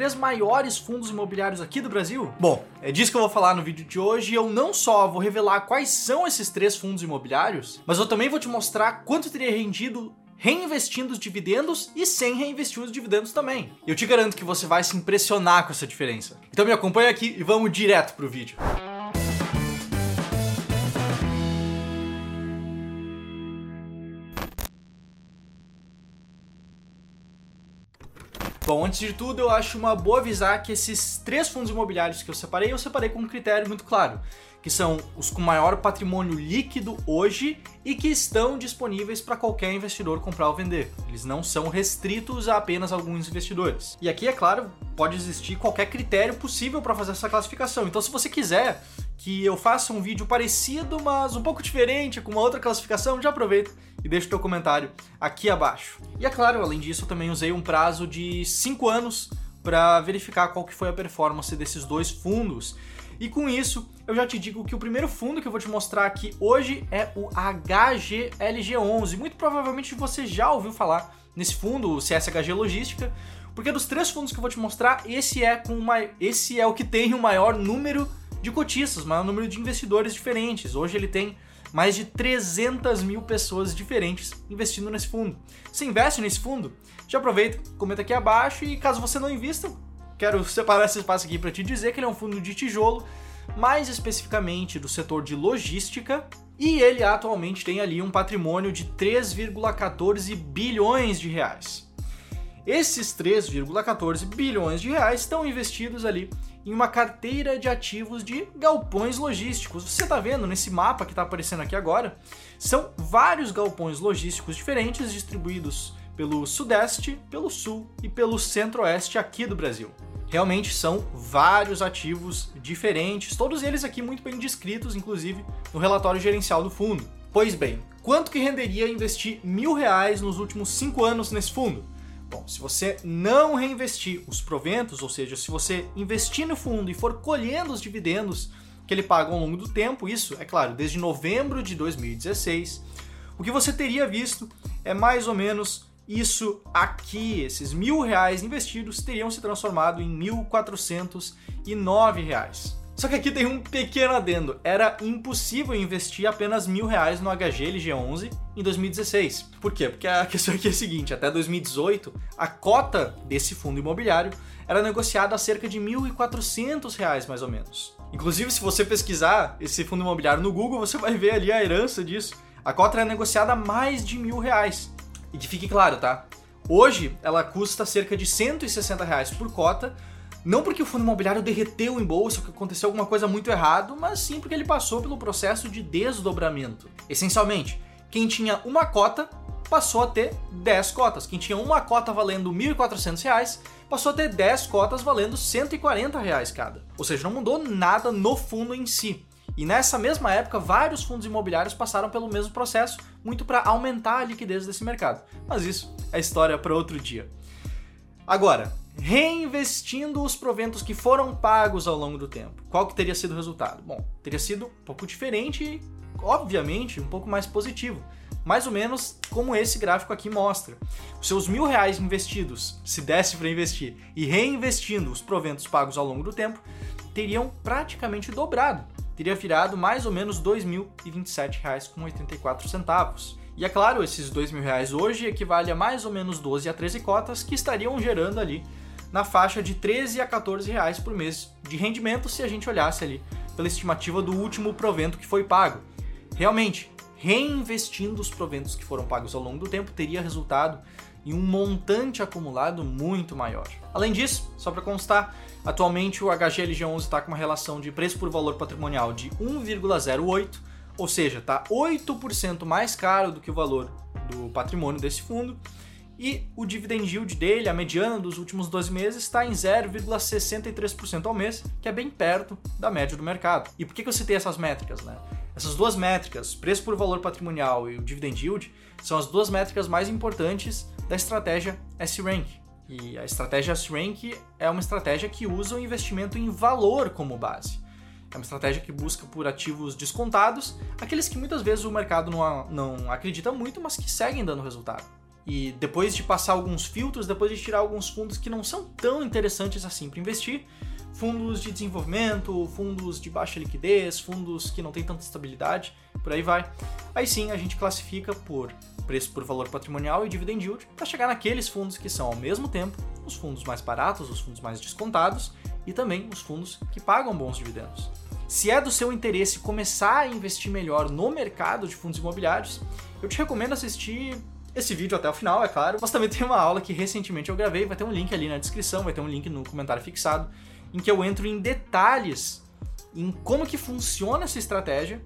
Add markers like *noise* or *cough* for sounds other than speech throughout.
três maiores fundos imobiliários aqui do Brasil? Bom, é disso que eu vou falar no vídeo de hoje. Eu não só vou revelar quais são esses três fundos imobiliários, mas eu também vou te mostrar quanto teria rendido reinvestindo os dividendos e sem reinvestir os dividendos também. Eu te garanto que você vai se impressionar com essa diferença. Então me acompanha aqui e vamos direto pro vídeo. Bom, antes de tudo, eu acho uma boa avisar que esses três fundos imobiliários que eu separei, eu separei com um critério muito claro, que são os com maior patrimônio líquido hoje e que estão disponíveis para qualquer investidor comprar ou vender. Eles não são restritos a apenas alguns investidores. E aqui, é claro, pode existir qualquer critério possível para fazer essa classificação. Então, se você quiser que eu faça um vídeo parecido, mas um pouco diferente, com uma outra classificação, já aproveita e deixa o teu comentário aqui abaixo. E é claro, além disso, eu também usei um prazo de 5 anos para verificar qual que foi a performance desses dois fundos. E com isso, eu já te digo que o primeiro fundo que eu vou te mostrar aqui hoje é o HGLG11. Muito provavelmente você já ouviu falar nesse fundo, o CSHG Logística, porque dos três fundos que eu vou te mostrar, esse é, com uma, esse é o que tem o maior número de cotistas, maior número de investidores diferentes. Hoje ele tem mais de 300 mil pessoas diferentes investindo nesse fundo. Você investe nesse fundo? Já aproveita, comenta aqui abaixo e caso você não invista, quero separar esse espaço aqui para te dizer que ele é um fundo de tijolo, mais especificamente do setor de logística, e ele atualmente tem ali um patrimônio de 3,14 bilhões de reais. Esses 3,14 bilhões de reais estão investidos ali em uma carteira de ativos de galpões logísticos. Você está vendo nesse mapa que está aparecendo aqui agora? São vários galpões logísticos diferentes distribuídos pelo Sudeste, pelo Sul e pelo Centro-Oeste aqui do Brasil. Realmente são vários ativos diferentes, todos eles aqui muito bem descritos, inclusive no relatório gerencial do fundo. Pois bem, quanto que renderia investir mil reais nos últimos cinco anos nesse fundo? Bom, se você não reinvestir os proventos, ou seja, se você investir no fundo e for colhendo os dividendos que ele paga ao longo do tempo, isso, é claro, desde novembro de 2016, o que você teria visto é mais ou menos isso aqui. Esses mil reais investidos teriam se transformado em mil quatrocentos e nove reais. Só que aqui tem um pequeno adendo. Era impossível investir apenas mil reais no HGLG11 em 2016. Por quê? Porque a *laughs* questão aqui é a seguinte: até 2018, a cota desse fundo imobiliário era negociada a cerca de 1.400 reais, mais ou menos. Inclusive, se você pesquisar esse fundo imobiliário no Google, você vai ver ali a herança disso. A cota era negociada a mais de mil reais. E que fique claro, tá? Hoje ela custa cerca de 160 reais por cota, não porque o fundo imobiliário derreteu em bolsa, que aconteceu alguma coisa muito errado, mas sim porque ele passou pelo processo de desdobramento. Essencialmente, quem tinha uma cota passou a ter 10 cotas. Quem tinha uma cota valendo R$ 1.400 passou a ter 10 cotas valendo 140 reais cada. Ou seja, não mudou nada no fundo em si. E nessa mesma época, vários fundos imobiliários passaram pelo mesmo processo, muito para aumentar a liquidez desse mercado. Mas isso é história para outro dia. Agora, reinvestindo os proventos que foram pagos ao longo do tempo. Qual que teria sido o resultado? Bom, teria sido um pouco diferente e, obviamente, um pouco mais positivo. Mais ou menos como esse gráfico aqui mostra. Os seus mil reais investidos, se desse para investir, e reinvestindo os proventos pagos ao longo do tempo, teriam praticamente dobrado. Teria virado mais ou menos R$ 2.027,84. E é claro, esses R$ mil reais hoje equivale a mais ou menos 12 a 13 cotas que estariam gerando ali na faixa de 13 a 14 reais por mês de rendimento se a gente olhasse ali pela estimativa do último provento que foi pago. Realmente, reinvestindo os proventos que foram pagos ao longo do tempo teria resultado em um montante acumulado muito maior. Além disso, só para constar, atualmente o HGLG11 está com uma relação de preço por valor patrimonial de 1,08, ou seja, está 8% mais caro do que o valor do patrimônio desse fundo e o dividend yield dele, a mediana dos últimos 12 meses, está em 0,63% ao mês, que é bem perto da média do mercado. E por que, eu citei essas métricas? Né? Essas duas métricas, preço por valor patrimonial e o dividend yield, são as duas métricas mais importantes da estratégia S-Rank. E a estratégia S-Rank é uma estratégia que usa o investimento em valor como base. É uma estratégia que busca por ativos descontados, aqueles que muitas vezes o mercado não, não acredita muito, mas que seguem dando resultado. E depois de passar alguns filtros, depois de tirar alguns fundos que não são tão interessantes assim para investir, fundos de desenvolvimento, fundos de baixa liquidez, fundos que não têm tanta estabilidade, por aí vai. Aí sim a gente classifica por preço por valor patrimonial e dividend yield para chegar naqueles fundos que são ao mesmo tempo os fundos mais baratos, os fundos mais descontados e também os fundos que pagam bons dividendos. Se é do seu interesse começar a investir melhor no mercado de fundos imobiliários, eu te recomendo assistir esse vídeo até o final, é claro, mas também tem uma aula que recentemente eu gravei, vai ter um link ali na descrição, vai ter um link no comentário fixado, em que eu entro em detalhes em como que funciona essa estratégia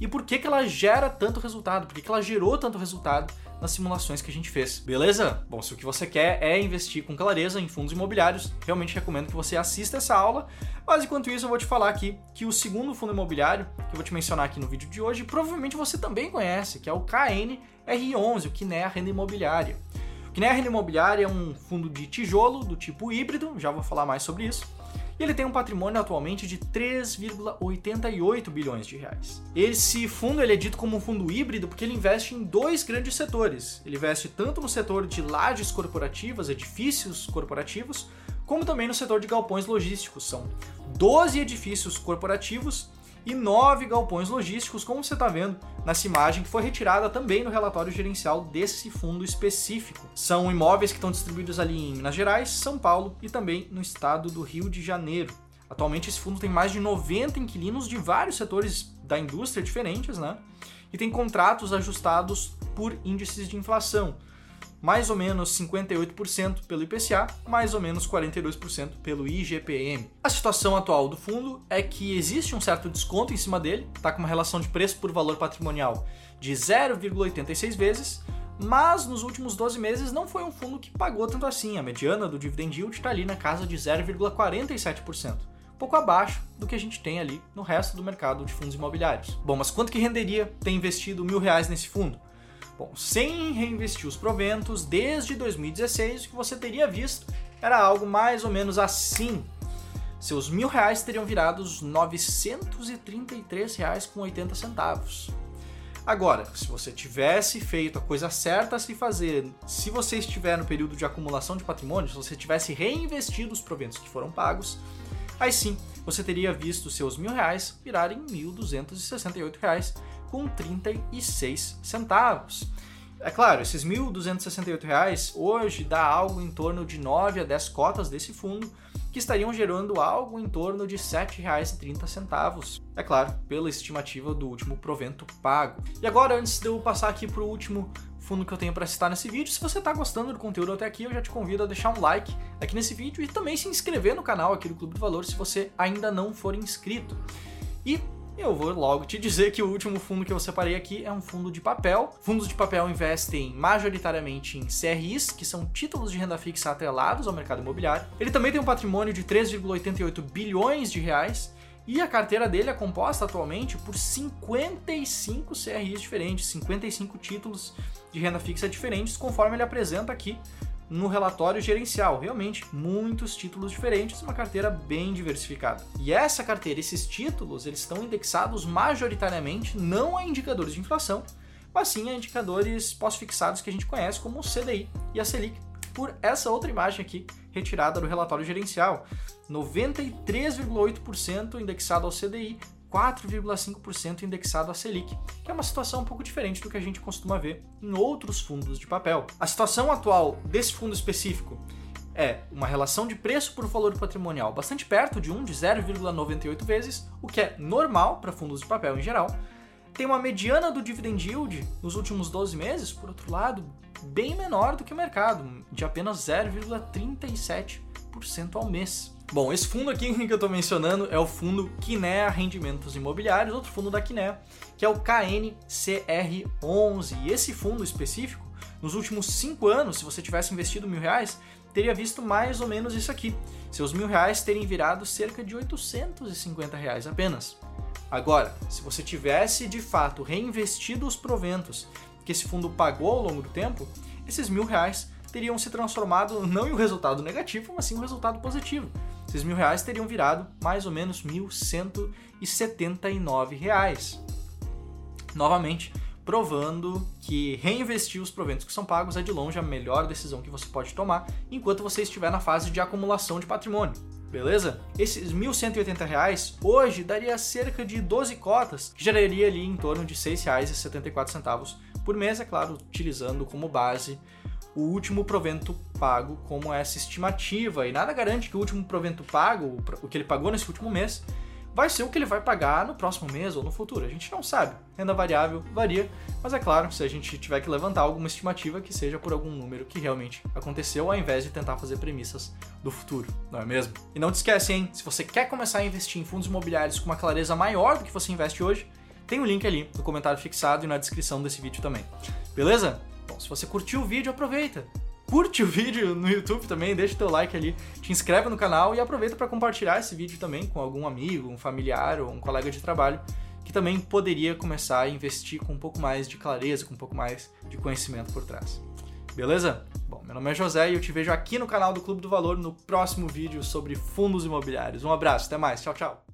e por que, que ela gera tanto resultado, por que, que ela gerou tanto resultado nas simulações que a gente fez, beleza? Bom, se o que você quer é investir com clareza em fundos imobiliários, realmente recomendo que você assista essa aula. Mas enquanto isso, eu vou te falar aqui que o segundo fundo imobiliário, que eu vou te mencionar aqui no vídeo de hoje, provavelmente você também conhece, que é o KNR11, o KNEA Renda Imobiliária. O KNEA Renda Imobiliária é um fundo de tijolo do tipo híbrido, já vou falar mais sobre isso e ele tem um patrimônio atualmente de 3,88 bilhões de reais. Esse fundo ele é dito como um fundo híbrido porque ele investe em dois grandes setores. Ele investe tanto no setor de lajes corporativas, edifícios corporativos, como também no setor de galpões logísticos. São 12 edifícios corporativos e nove galpões logísticos, como você está vendo nessa imagem, que foi retirada também no relatório gerencial desse fundo específico. São imóveis que estão distribuídos ali em Minas Gerais, São Paulo e também no estado do Rio de Janeiro. Atualmente esse fundo tem mais de 90 inquilinos de vários setores da indústria diferentes, né? E tem contratos ajustados por índices de inflação mais ou menos 58% pelo IPCA, mais ou menos 42% pelo IGPM. A situação atual do fundo é que existe um certo desconto em cima dele, está com uma relação de preço por valor patrimonial de 0,86 vezes, mas nos últimos 12 meses não foi um fundo que pagou tanto assim. A mediana do dividend yield está ali na casa de 0,47% pouco abaixo do que a gente tem ali no resto do mercado de fundos imobiliários. Bom, mas quanto que renderia ter investido mil reais nesse fundo? Bom, sem reinvestir os proventos, desde 2016 o que você teria visto era algo mais ou menos assim. Seus mil reais teriam virado os 933 reais com 80 centavos. Agora, se você tivesse feito a coisa certa a se fazer, se você estiver no período de acumulação de patrimônio, se você tivesse reinvestido os proventos que foram pagos, aí sim você teria visto seus mil reais virarem 1.268 reais com 36 centavos. É claro, esses R$ 1.268 hoje dá algo em torno de 9 a 10 cotas desse fundo, que estariam gerando algo em torno de R$ 7,30. É claro, pela estimativa do último provento pago. E agora, antes de eu passar aqui para o último fundo que eu tenho para citar nesse vídeo, se você está gostando do conteúdo até aqui, eu já te convido a deixar um like aqui nesse vídeo e também se inscrever no canal aqui do Clube do Valor se você ainda não for inscrito. E eu vou logo te dizer que o último fundo que eu separei aqui é um fundo de papel. Fundos de papel investem majoritariamente em CRIs, que são títulos de renda fixa atrelados ao mercado imobiliário. Ele também tem um patrimônio de 3,88 bilhões de reais e a carteira dele é composta atualmente por 55 CRIs diferentes, 55 títulos de renda fixa diferentes, conforme ele apresenta aqui no relatório gerencial. Realmente, muitos títulos diferentes, uma carteira bem diversificada. E essa carteira, esses títulos, eles estão indexados majoritariamente não a indicadores de inflação, mas sim a indicadores pós-fixados que a gente conhece como o CDI e a Selic, por essa outra imagem aqui, retirada do relatório gerencial. 93,8% indexado ao CDI, 4,5% indexado à Selic, que é uma situação um pouco diferente do que a gente costuma ver em outros fundos de papel. A situação atual desse fundo específico é uma relação de preço por valor patrimonial bastante perto de 1, de 0,98 vezes, o que é normal para fundos de papel em geral. Tem uma mediana do dividend yield nos últimos 12 meses, por outro lado, bem menor do que o mercado, de apenas 0,37% ao mês. Bom, esse fundo aqui *laughs* que eu estou mencionando é o fundo Kinea Rendimentos Imobiliários, outro fundo da Kinea, que é o KNCR11. E esse fundo específico, nos últimos cinco anos, se você tivesse investido mil reais, teria visto mais ou menos isso aqui. Seus mil reais terem virado cerca de 850 reais apenas. Agora, se você tivesse de fato reinvestido os proventos que esse fundo pagou ao longo do tempo, esses mil reais teriam se transformado não em um resultado negativo, mas sim um resultado positivo. Esses mil reais teriam virado mais ou menos 1.179 reais. Novamente, provando que reinvestir os proventos que são pagos é de longe a melhor decisão que você pode tomar enquanto você estiver na fase de acumulação de patrimônio. Beleza? Esses 1.180 reais hoje daria cerca de 12 cotas, que geraria ali em torno de R$ 6,74 por mês, é claro, utilizando como base o último provento pago como essa estimativa. E nada garante que o último provento pago, o que ele pagou nesse último mês, vai ser o que ele vai pagar no próximo mês ou no futuro. A gente não sabe. Renda variável varia, mas é claro, se a gente tiver que levantar alguma estimativa que seja por algum número que realmente aconteceu, ao invés de tentar fazer premissas do futuro, não é mesmo? E não te esquece, hein? Se você quer começar a investir em fundos imobiliários com uma clareza maior do que você investe hoje, tem o um link ali no comentário fixado e na descrição desse vídeo também. Beleza? Bom, se você curtiu o vídeo, aproveita curte o vídeo no YouTube também, deixa o teu like ali, te inscreve no canal e aproveita para compartilhar esse vídeo também com algum amigo, um familiar ou um colega de trabalho que também poderia começar a investir com um pouco mais de clareza, com um pouco mais de conhecimento por trás. Beleza? Bom, meu nome é José e eu te vejo aqui no canal do Clube do Valor no próximo vídeo sobre fundos imobiliários. Um abraço, até mais, tchau, tchau.